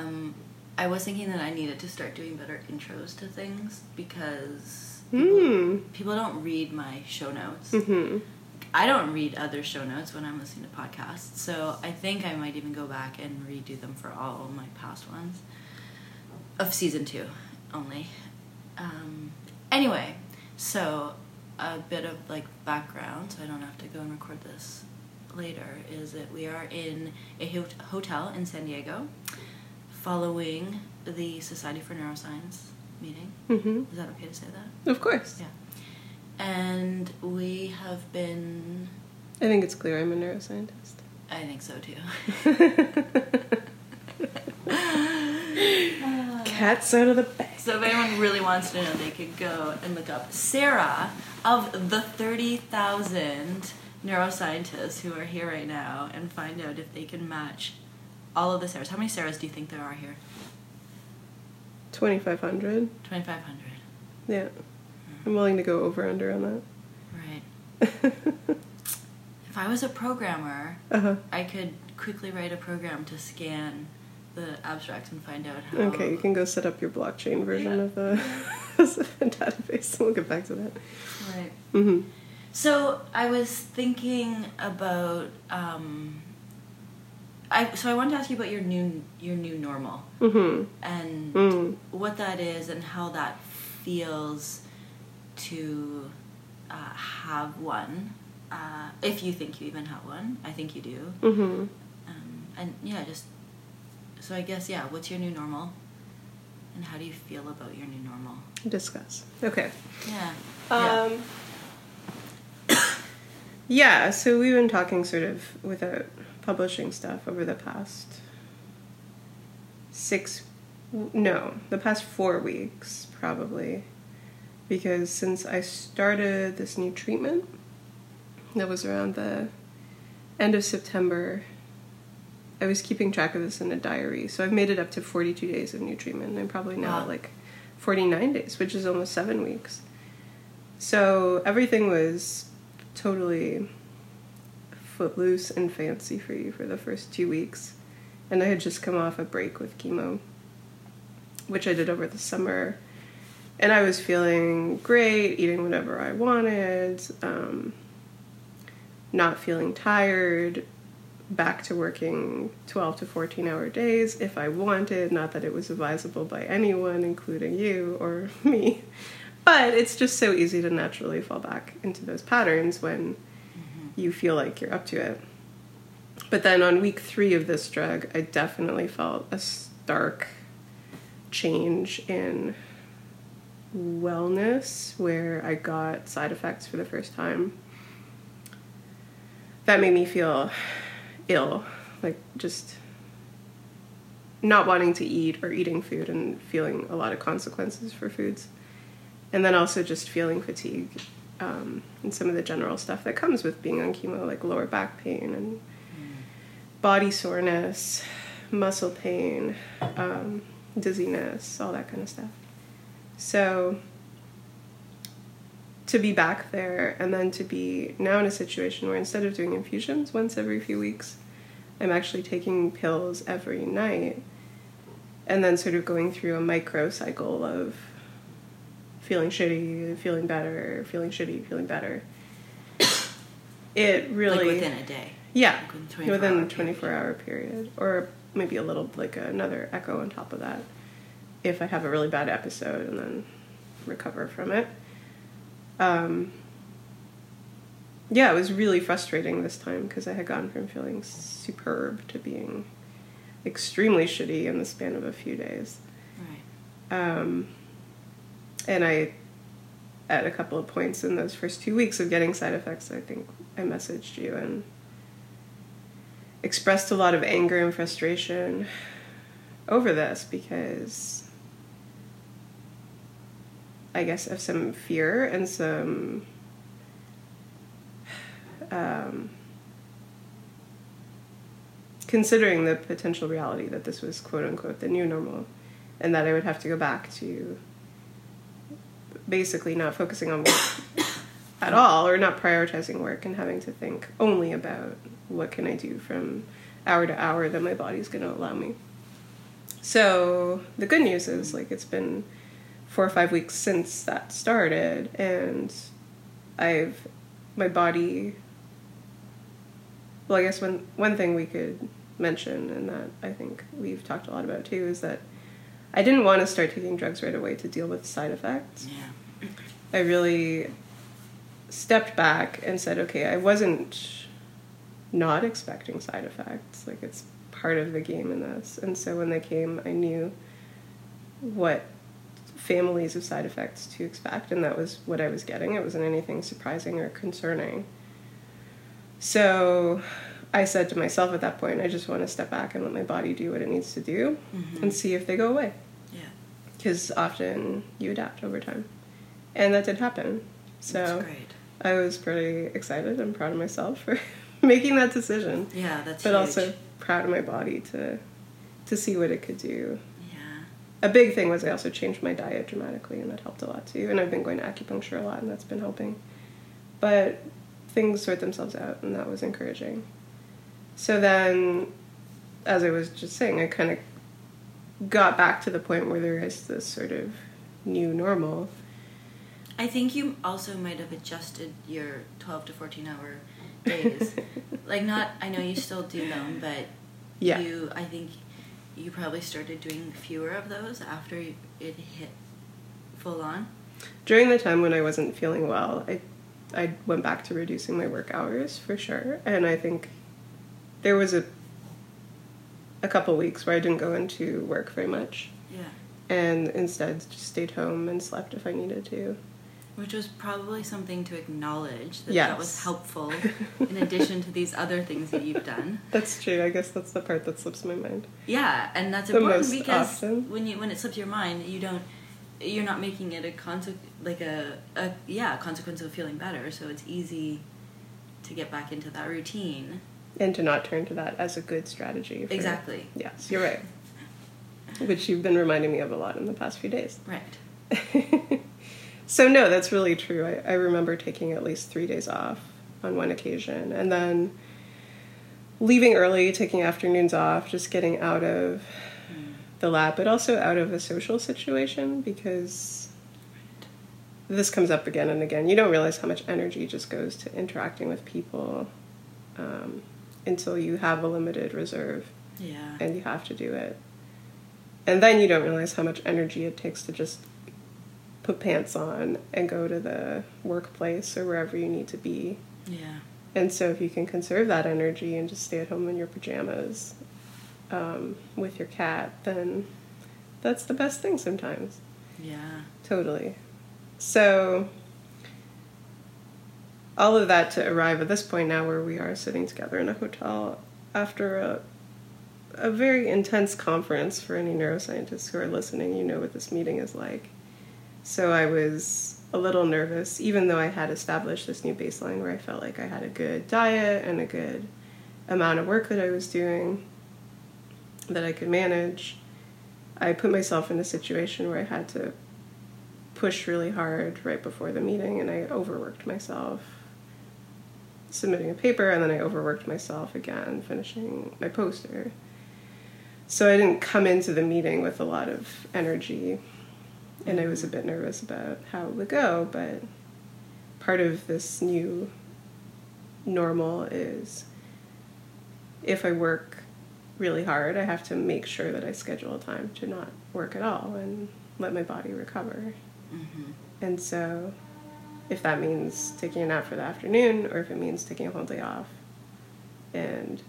Um, I was thinking that I needed to start doing better intros to things because people, Hmm. people don't read my show notes. Mm-hmm. I don't read other show notes when I'm listening to podcasts, so I think I might even go back and redo them for all of my past ones of season two only. Um, anyway, so a bit of like background, so I don't have to go and record this later, is that we are in a hot- hotel in San Diego following the Society for Neuroscience meeting. Mm-hmm. Is that okay to say that? Of course. Yeah. And we have been I think it's clear I'm a neuroscientist. I think so too. Cats out of the bag. So if anyone really wants to know, they could go and look up Sarah of the 30,000 neuroscientists who are here right now and find out if they can match all of the Sarahs. How many Sarahs do you think there are here? 2,500. 2,500. Yeah. I'm willing to go over under on that. Right. If I was a programmer, uh-huh. I could quickly write a program to scan the abstracts and find out how. Okay, you can go set up your blockchain version Yeah. of the database. We'll get back to that. Right. Mm-hmm. So I was thinking about. Um, I so I wanted to ask you about your new your new normal Mm-hmm. and Mm. what that is and how that feels to uh, have one. Uh, if you think you even have one, I think you do. Mm-hmm. Um, and yeah, just so I guess yeah. What's your new normal? And how do you feel about your new normal? Discuss. Okay. Yeah. yeah. Um, yeah, so we've been talking sort of without publishing stuff over the past six, no, the past four weeks probably. Because since I started this new treatment, that was around the end of September, I was keeping track of this in a diary. So I've made it up to 42 days of new treatment. I'm probably now Wow. like 49 days, which is almost seven weeks. So everything was totally footloose and fancy for you for the first two weeks. And I had just come off a break with chemo, which I did over the summer. And I was feeling great, eating whatever I wanted, um, not feeling tired, back to working 12 to 14 hour days if I wanted. Not that it was advisable by anyone, including you or me. But it's just so easy to naturally fall back into those patterns when you feel like you're up to it. But then on week three of this drug, I definitely felt a stark change in wellness where I got side effects for the first time. That made me feel ill, like just not wanting to eat or eating food and feeling a lot of consequences for foods. And then also just feeling fatigue um, and some of the general stuff that comes with being on chemo, like lower back pain and body soreness, muscle pain, um, dizziness, all that kind of stuff. So to be back there and then to be now in a situation where instead of doing infusions once every few weeks, I'm actually taking pills every night and then sort of going through a micro cycle of feeling shitty, feeling better, feeling shitty, feeling better. It really like within a day. yeah, Like within 24 within hour the 24 hour period. Or maybe a little, like another echo on top of that if I have a really bad episode and then recover from it. Um, yeah, it was really frustrating this time because I had gone from feeling superb to being extremely shitty in the span of a few days. Right. Um, and I, at a couple of points in those first two weeks of getting side effects, I think I messaged you and expressed a lot of anger and frustration over this because I guess of some fear and some um, considering the potential reality that this was quote unquote the new normal and that I would have to go back to basically not focusing on work at all or not prioritizing work and having to think only about what can I do from hour to hour that my body's going to allow me. So the good news is like it's been four or five weeks since that started, and I've my body. Well, I guess one one thing we could mention, and that I think we've talked a lot about too, is that I didn't want to start taking drugs right away to deal with side effects. Yeah. I really stepped back and said, okay, I wasn't not expecting side effects. Like it's part of the game in this. And so when they came, I knew what families of side effects to expect, and that was what I was getting. It wasn't anything surprising or concerning. So I said to myself at that point, I just want to step back and let my body do what it needs to do Mhm. and see if they go away. Yeah. Because often you adapt over time. And that did happen. So. I was pretty excited and proud of myself for making that decision. Yeah, that's but huge. also proud of my body to to see what it could do. Yeah. A big thing was I also changed my diet dramatically and that helped a lot too. And I've been going to acupuncture a lot and that's been helping. But things sort themselves out and that was encouraging. So then as I was just saying, I kind of got back to the point where there is this sort of new normal. I think you also might have adjusted your 12 to 14 hour days. like not I know you still do them, but Yeah. you I think you probably started doing fewer of those after it hit full on. During the time when I wasn't feeling well, I I went back to reducing my work hours for sure, and I think there was a a couple weeks where I didn't go into work very much, Yeah. and instead just stayed home and slept if I needed to. Which was probably something to acknowledge that Yes. that was helpful in addition to these other things that you've done. That's true. I guess that's the part that slips my mind. Yeah, and that's The important because often. when you when it slips your mind, you don't you're not making it a conse- like a, a yeah, a consequence of feeling better, so it's easy to get back into that routine. And to not turn to that as a good strategy. For, Exactly. Yes, you're right. Which you've been reminding me of a lot in the past few days. Right. so no, that's really true. I, I remember taking at least three days off on one occasion, and then leaving early, taking afternoons off, just getting out of the lab, but also out of a social situation because this comes up again and again. You don't realize how much energy just goes to interacting with people um, until you have a limited reserve Yeah. and you have to do it. And then you don't realize how much energy it takes to just put pants on and go to the workplace or wherever you need to be. Yeah. And so, if you can conserve that energy and just stay at home in your pajamas um, with your cat, then that's the best thing sometimes. Yeah. Totally. So, all of that to arrive at this point now where we are sitting together in a hotel after a, a very intense conference for any neuroscientists who are listening, you know what this meeting is like. So, I was a little nervous, even though I had established this new baseline where I felt like I had a good diet and a good amount of work that I was doing that I could manage. I put myself in a situation where I had to push really hard right before the meeting and I overworked myself submitting a paper and then I overworked myself again finishing my poster. So I didn't come into the meeting with a lot of energy and I was a bit nervous about how it would go, but part of this new normal is if I work really hard, I have to make sure that I schedule a time to not work at all and let my body recover. Mm-hmm. And so, if that means taking a nap for the afternoon, or if it means taking a whole day off, and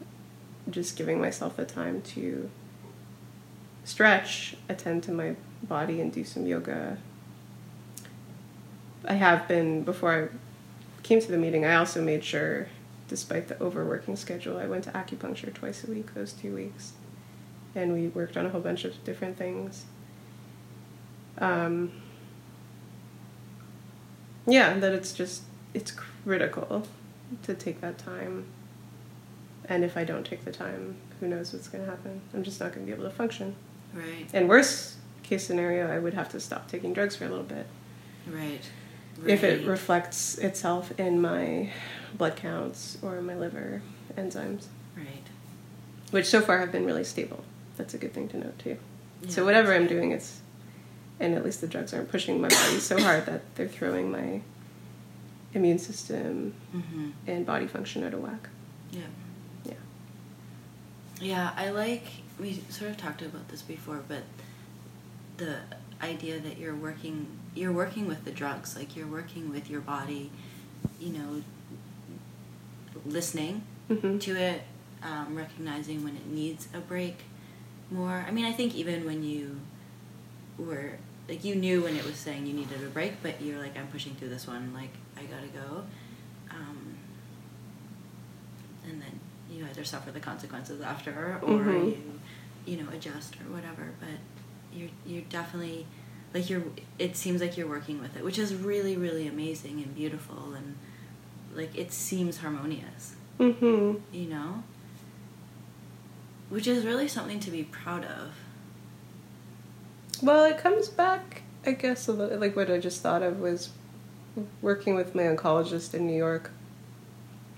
just giving myself the time to stretch, attend to my body, and do some yoga. I have been, before I came to the meeting, I also made sure, despite the overworking schedule, I went to acupuncture twice a week those two weeks. And we worked on a whole bunch of different things. Um, yeah, that it's just it's critical to take that time. And if I don't take the time, who knows what's going to happen? I'm just not going to be able to function. Right. And worst case scenario, I would have to stop taking drugs for a little bit Right. if it reflects itself in my blood counts or my liver enzymes, Right. which so far have been really stable. That's a good thing to note too. so whatever I'm doing, it's and at least the drugs aren't pushing my body so hard that they're throwing my immune system Mm-hmm. and body function out of whack. Yeah. Yeah. Yeah, I like we sort of talked about this before, but the idea that you're working you're working with the drugs, like you're working with your body, you know, listening hmm to it, um, recognizing when it needs a break more. I mean, I think even when you were like you knew when it was saying you needed a break, but you're like, I'm pushing through this one, like I gotta go. Um, and then you either suffer the consequences after, or Mhm. you, you know, adjust or whatever. But you're you're definitely like you're. It seems like you're working with it, which is really really amazing and beautiful, and like it seems harmonious hmm you know? Which is really something to be proud of. Well, it comes back, I guess, a little, like what I just thought of was working with my oncologist in New York.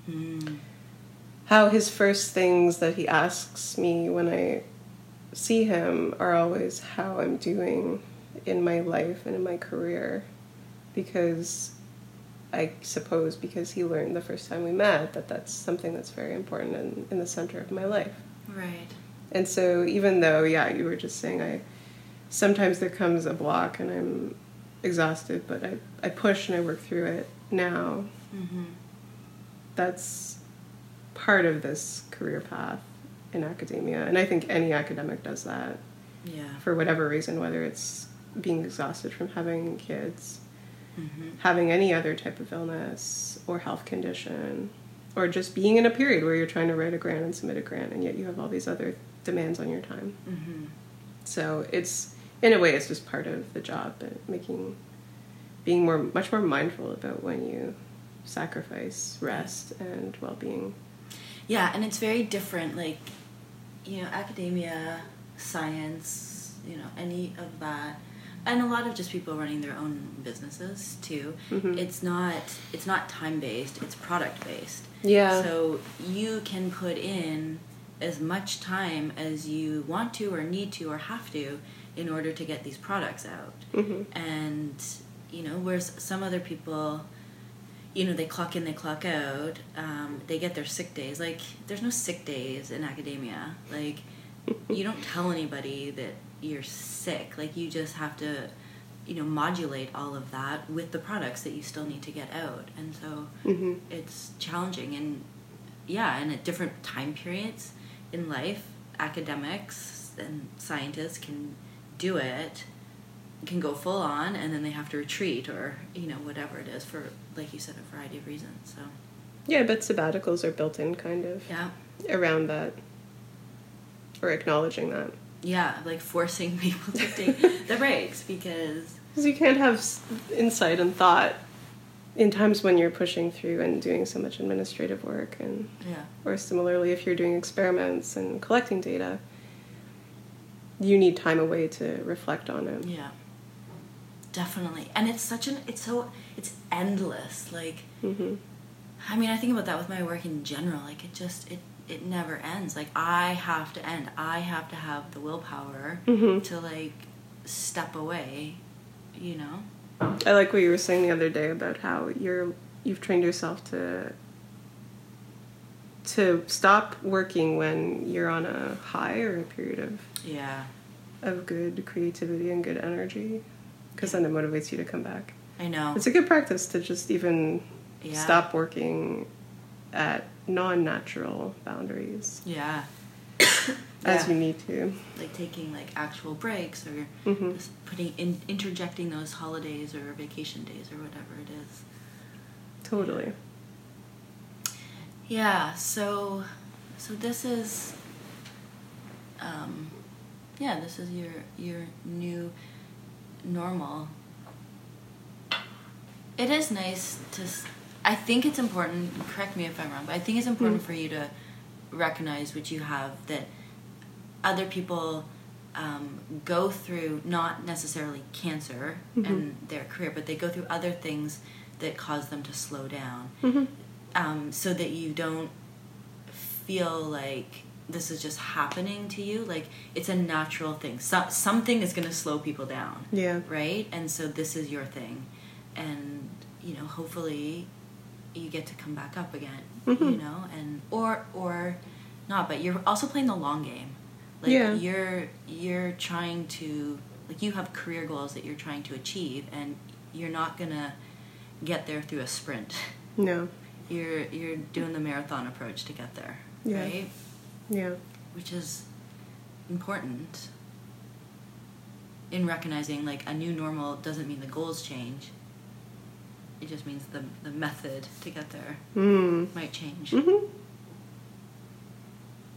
Mm. How his first things that he asks me when I see him are always how I'm doing in my life and in my career. Because I suppose because he learned the first time we met that that's something that's very important in, in the center of my life. Right. And so even though, yeah, you were just saying I sometimes there comes a block and I'm exhausted, but I, I push and I work through it now. Mm-hmm. That's part of this career path in academia. And I think any academic does that Yeah. for whatever reason, whether it's being exhausted from having kids, Mm-hmm. having any other type of illness or health condition, or just being in a period where you're trying to write a grant and submit a grant, and yet you have all these other demands on your time. Mm-hmm. So it's in a way it's just part of the job, but making being more much more mindful about when you sacrifice rest and well being. Yeah, and it's very different. Like, you know, academia, science, you know, any of that, and a lot of just people running their own businesses too. Mhm. It's not it's not time based. It's product based. Yeah. So you can put in as much time as you want to, or need to, or have to, in order to get these products out. hmm And you know, whereas some other people, you know, they clock in, they clock out. Um, they get their sick days. Like, there's no sick days in academia. Like, you don't tell anybody that you're sick. Like, you just have to, you know, modulate all of that with the products that you still need to get out. And so hmm it's challenging and yeah and at different time periods in life academics and scientists can do it can go full on and then they have to retreat or you know whatever it is for like you said a variety of reasons so. Yeah, but sabbaticals are built in kind of. Yeah. Around that. Or acknowledging that. yeah like forcing people to take the breaks because Because you can't have insight and thought in times when you're pushing through and doing so much administrative work and yeah. or similarly if you're doing experiments and collecting data you need time away to reflect on it. Yeah definitely and it's such an it's so it's endless like hmm I mean, I think about that with my work in general. Like, it just it it never ends. Like, I have to end. I have to have the willpower Mhm. to like step away. You know. i like what you were saying the other day about how you're you've trained yourself to to stop working when you're on a high or a period of Yeah, of good creativity and good energy because then it motivates you to come back I know. it's a good practice to just even Yeah. stop working at non-natural boundaries Yeah. as Yeah. you need to Like taking like actual breaks or Mhm. just putting in interjecting those holidays or vacation days or whatever it is. totally Yeah, so so this is um yeah, this is your your new normal. It is nice to I think it's important, correct me if I'm wrong, but I think it's important Mm. for you to recognize what you have that other people um, go through not necessarily cancer Mhm. and their career, but they go through other things that cause them to slow down hmm um, so that you don't feel like this is just happening to you. Like it's a natural thing. So, something is going to slow people down. Yeah. Right? And so this is your thing. And, you know, hopefully you get to come back up again, Mhm. you know, and or or not, but you're also playing the long game. Like Yeah. you're you're trying to like you have career goals that you're trying to achieve and you're not going to get there through a sprint. No. You're you're doing the marathon approach to get there, Yeah. right? Yeah. which is important in recognizing like a new normal doesn't mean the goals change it just means the the method to get there Mm. might change hmm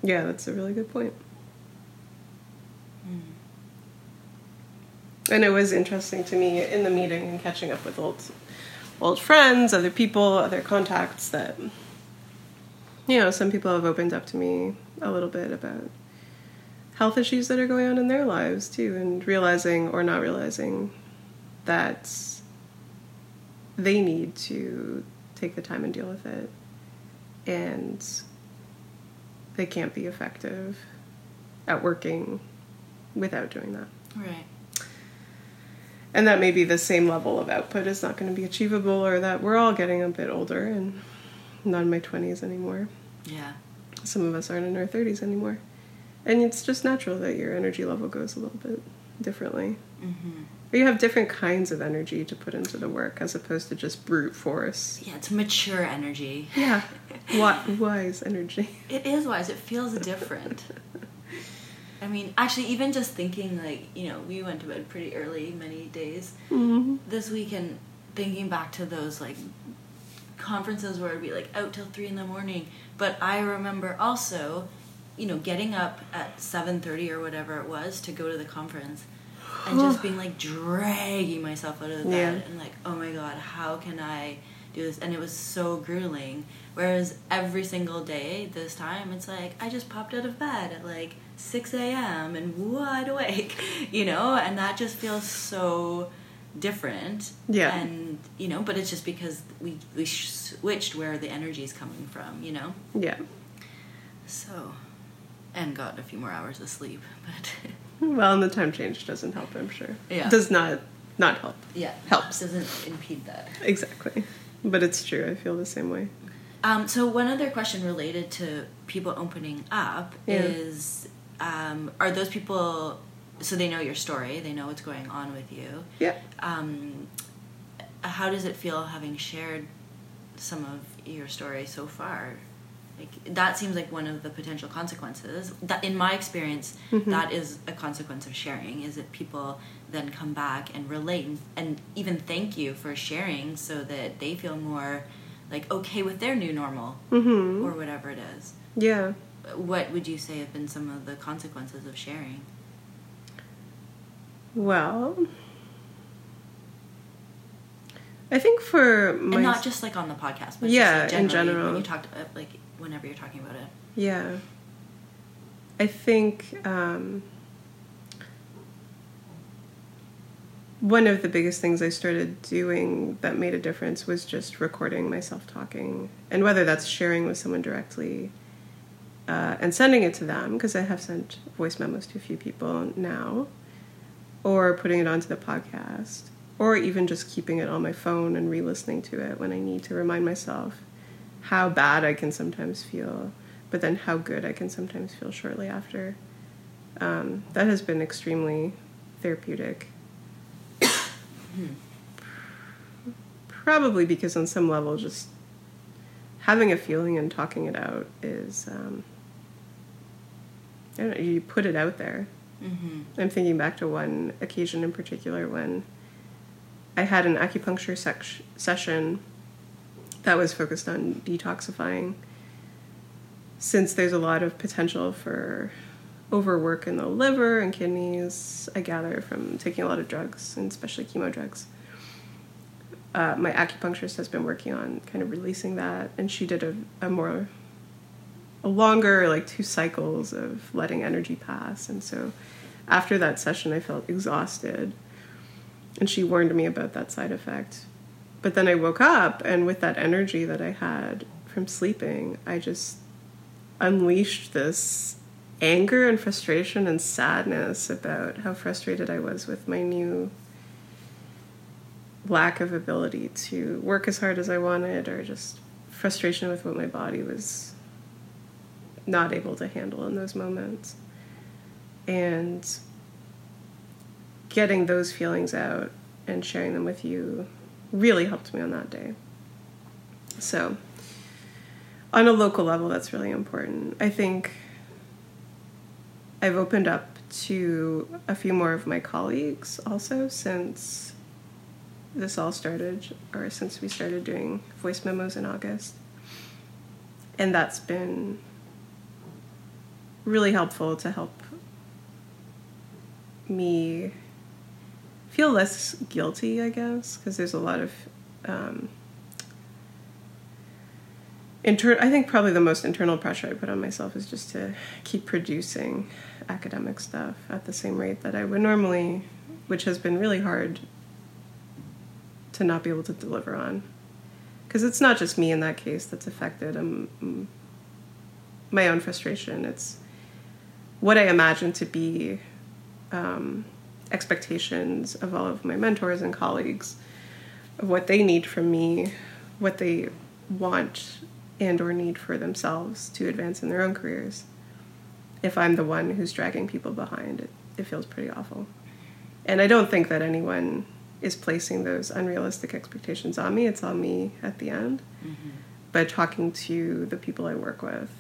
Yeah, that's a really good point. Mm. And it was interesting to me in the meeting and catching up with old old friends, other people, other contacts that you know, some people have opened up to me a little bit about health issues that are going on in their lives too and realizing or not realizing that they need to take the time and deal with it. And they can't be effective at working without doing that. Right. And that maybe the same level of output is not going to be achievable or that we're all getting a bit older and not in my 20s anymore. Yeah. Some of us aren't in our 30s anymore. And it's just natural that your energy level goes a little bit differently. Hmm or you have different kinds of energy to put into the work as opposed to just brute force. Yeah it's mature energy. Yeah. Wi- wise energy. It is wise. It feels different. I mean actually even just thinking like you know we went to bed pretty early many days. Mm-hmm. this weekend thinking back to those like conferences where I'd be like out till three in the morning. But I remember also, you know, getting up at seven thirty or whatever it was to go to the conference and just being like dragging myself out of the bed Yeah. and like, oh my god, how can I do this? And it was so grueling. Whereas every single day this time it's like I just popped out of bed at like six AM and wide awake, you know, and that just feels so different. Yeah. And you know, but it's just because we we switched where the energy is coming from, you know. yeah So, and got a few more hours of sleep, but well and the time change doesn't help i'm sure Yeah. does not not help yeah, Helps. doesn't impede that. exactly but it's true i feel the same way Um, so one other question related to people opening up Yeah. is, um, are those people? So they know your story, they know what's going on with you. yeah Um, how does it feel having shared some of your story so far? Like that seems like one of the potential consequences. That in my experience, Mhm. that is a consequence of sharing. Is that people then come back and relate and, and even thank you for sharing, so that they feel more like okay with their new normal mm-hmm. or whatever it is. yeah What would you say have been some of the consequences of sharing? Well, I think for my and not just like on the podcast, but Yeah, just, like, in general. When you talked, uh, like whenever you're talking about it. yeah, I think um, one of the biggest things I started doing that made a difference was just recording myself talking, and whether that's sharing with someone directly. Uh, and sending it to them because I have sent voice memos to a few people now, or putting it onto the podcast, or even just keeping it on my phone and re listening to it when I need to remind myself how bad I can sometimes feel, but then how good I can sometimes feel shortly after. Um, that has been extremely therapeutic. Probably because, on some level, just having a feeling and talking it out is, um, I don't know, you put it out there. Mm-hmm. I'm thinking back to one occasion in particular when I had an acupuncture session that was focused on detoxifying. Since there's a lot of potential for overwork in the liver and kidneys, I gather from taking a lot of drugs, and especially chemo drugs. Uh, my acupuncturist has been working on kind of releasing that, and she did a, a more longer like two cycles of letting energy pass. And so after that session i felt exhausted. And she warned me about that side effect. But then i woke up and with that energy that i had from sleeping i just unleashed this anger and frustration and sadness about how frustrated I was with my new lack of ability to work as hard as I wanted, or just frustration with what my body was not able to handle in those moments. And getting those feelings out and sharing them with you really helped me on that day. So, on a local level, that's really important. I think I've opened up to a few more of my colleagues also since this all started, or since we started doing voice memos in August. And that's been really helpful to help me feel less guilty, I guess, because there's a lot of um, I think probably the most internal pressure I put on myself is just to keep producing academic stuff at the same rate that I would normally, which has been really hard to not be able to deliver on. Because it's not just me in that case that's affected. Um, my own frustration. It's what I imagine to be um, expectations of all of my mentors and colleagues of what they need from me, what they want and or need for themselves to advance in their own careers. If I'm the one who's dragging people behind, it, it feels pretty awful. And I don't think that anyone is placing those unrealistic expectations on me. It's on me at the end. Mm-hmm. But talking to the people I work with,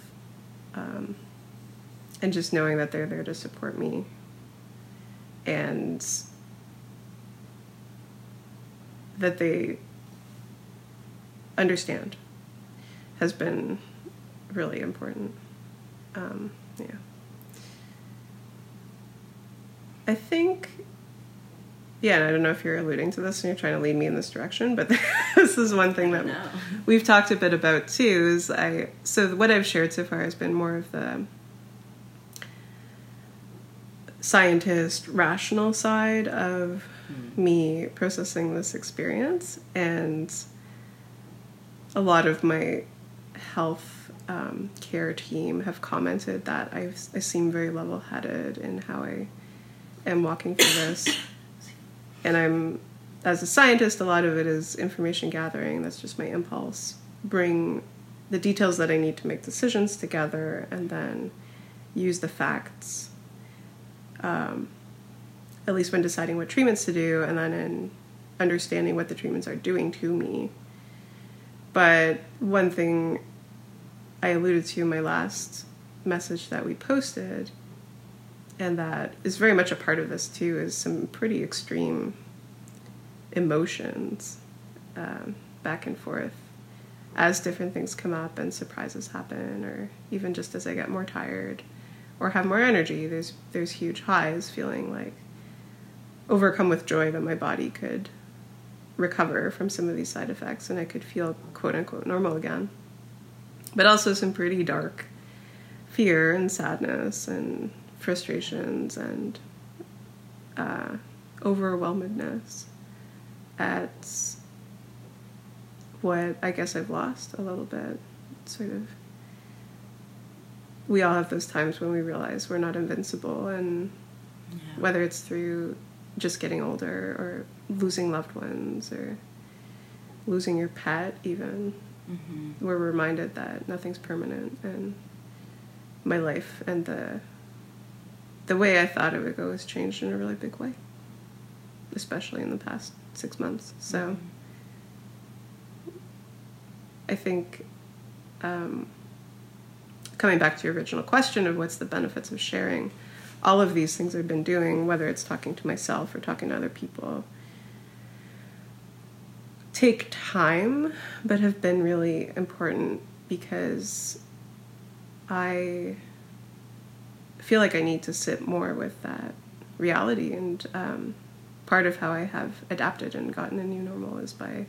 um, and just knowing that they're there to support me, and that they understand, has been really important. Um, yeah. I think yeah, and I don't know if you're alluding to this and you're trying to lead me in this direction, but this is one thing that we've talked a bit about too. Is I so what I've shared so far has been more of the scientist, rational side of mm. me processing this experience, and a lot of my health um, care team have commented that I've, I seem very level headed in how I am walking through this and I'm as a scientist, a lot of it is information gathering. That's just my impulse. Bring the details that I need to make decisions together, and then use the facts. Um, at least when deciding what treatments to do, and then in understanding what the treatments are doing to me. But one thing I alluded to in my last message that we posted and that is very much a part of this too is some pretty extreme emotions um, back and forth as different things come up and surprises happen or even just as i get more tired or have more energy there's there's huge highs feeling like overcome with joy that my body could recover from some of these side effects and i could feel quote unquote normal again but also some pretty dark fear and sadness and frustrations and uh, overwhelmedness at what I guess I've lost a little bit. Sort of, we all have those times when we realize we're not invincible, and yeah. whether it's through just getting older or losing loved ones or losing your pet, even, mm-hmm. we're reminded that nothing's permanent and my life and the the way I thought it would go has changed in a really big way, especially in the past six months. So mm-hmm. I think um, coming back to your original question of what's the benefits of sharing, all of these things I've been doing, whether it's talking to myself or talking to other people, take time, but have been really important because I feel like I need to sit more with that reality. And um, part of how I have adapted and gotten a new normal is by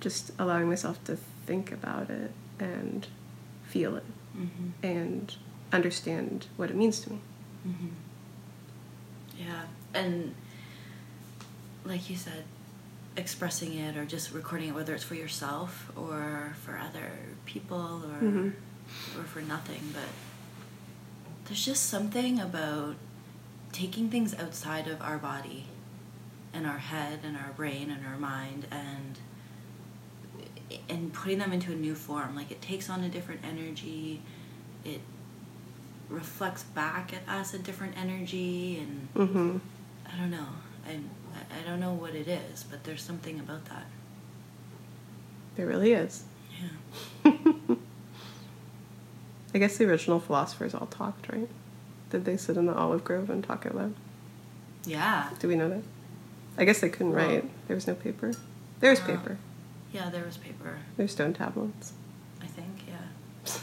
just allowing myself to think about it and feel it mm-hmm. and understand what it means to me. Mm-hmm. Yeah, and like you said, expressing it or just recording it, whether it's for yourself or for other people or mm-hmm. or for nothing, but there's just something about taking things outside of our body and our head and our brain and our mind and and putting them into a new form like it takes on a different energy it reflects back at us a different energy and Mm-hmm. i don't know I, I don't know what it is but there's something about that There really is. yeah I guess the original philosophers all talked, right? Did they sit in the olive grove and talk out loud? yeah Do we know that? I guess they couldn't Well- write. There was no paper. There's Uh, paper. Yeah there was paper There's stone tablets. i think yeah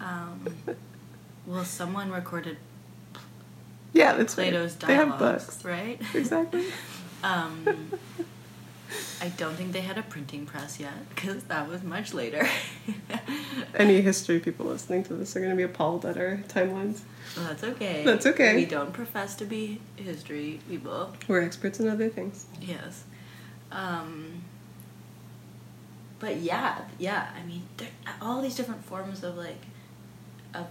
um well someone recorded Yeah, that's right. plato's They have books. right Exactly. Um, I don't think they had a printing press yet because that was much later. Any history people listening to this are going to be appalled at our timelines. well, that's okay. That's okay. We don't profess to be history people. We're experts in other things. Yes. Um, but yeah, yeah. I mean, there, all these different forms of like of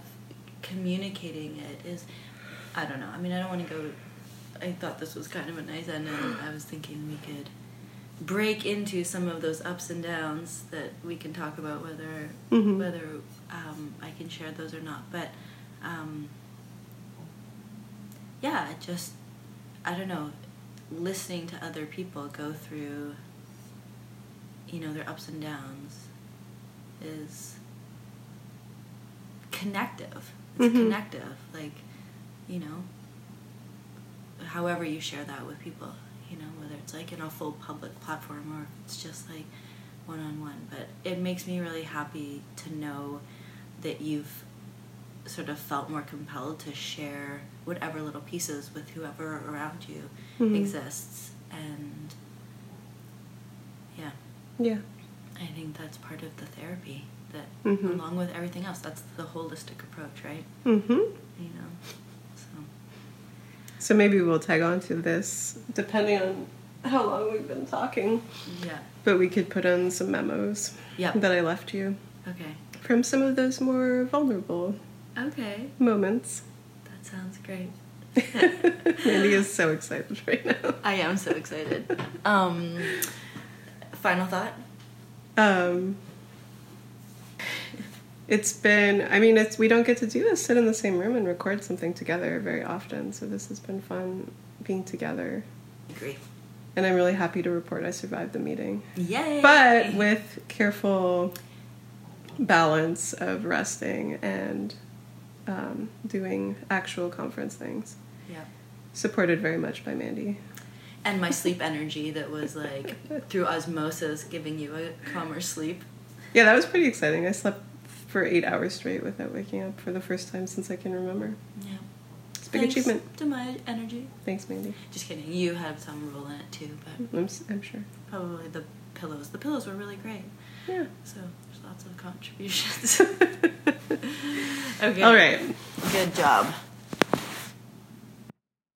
communicating it is. I don't know. I mean, I don't want to go. I thought this was kind of a nice end, and I was thinking we could break into some of those ups and downs that we can talk about whether Mhm. whether um, I can share those or not. But um, yeah, just I don't know, listening to other people go through you know their ups and downs is connective. It's Mhm. connective, like you know. However you share that with people, you know, whether it's like in a full public platform or it's just like one on one. But it makes me really happy to know that you've sort of felt more compelled to share whatever little pieces with whoever around you Mhm. exists. And yeah. I think that's part of the therapy. That Mhm. along with everything else, that's the holistic approach, right? Mm-hmm. You know, so So maybe we'll tag on to this depending on how long we've been talking. yeah, But we could put on some memos Yep. that I left you okay, from some of those more vulnerable okay, moments. that sounds great. Mandy is so excited right now. I am so excited. Um, final thought. Um, it's been, I mean, it's we don't get to do this, sit in the same room and record something together very often. So this has been fun being together. Agree. And I'm really happy to report I survived the meeting. Yay! But with careful balance of resting and um, doing actual conference things. yeah, Supported very much by Mandy. And my sleep energy that was like through osmosis giving you a calmer sleep. Yeah, that was pretty exciting. I slept for eight hours straight without waking up for the first time since I can remember. Yeah. It's a big Thanks achievement. to my energy. Thanks, Mandy. Just kidding. You had some role in it too, but I'm, I'm sure. probably the pillows. The pillows were really great. Yeah. So there's lots of contributions. okay. All right. Good job.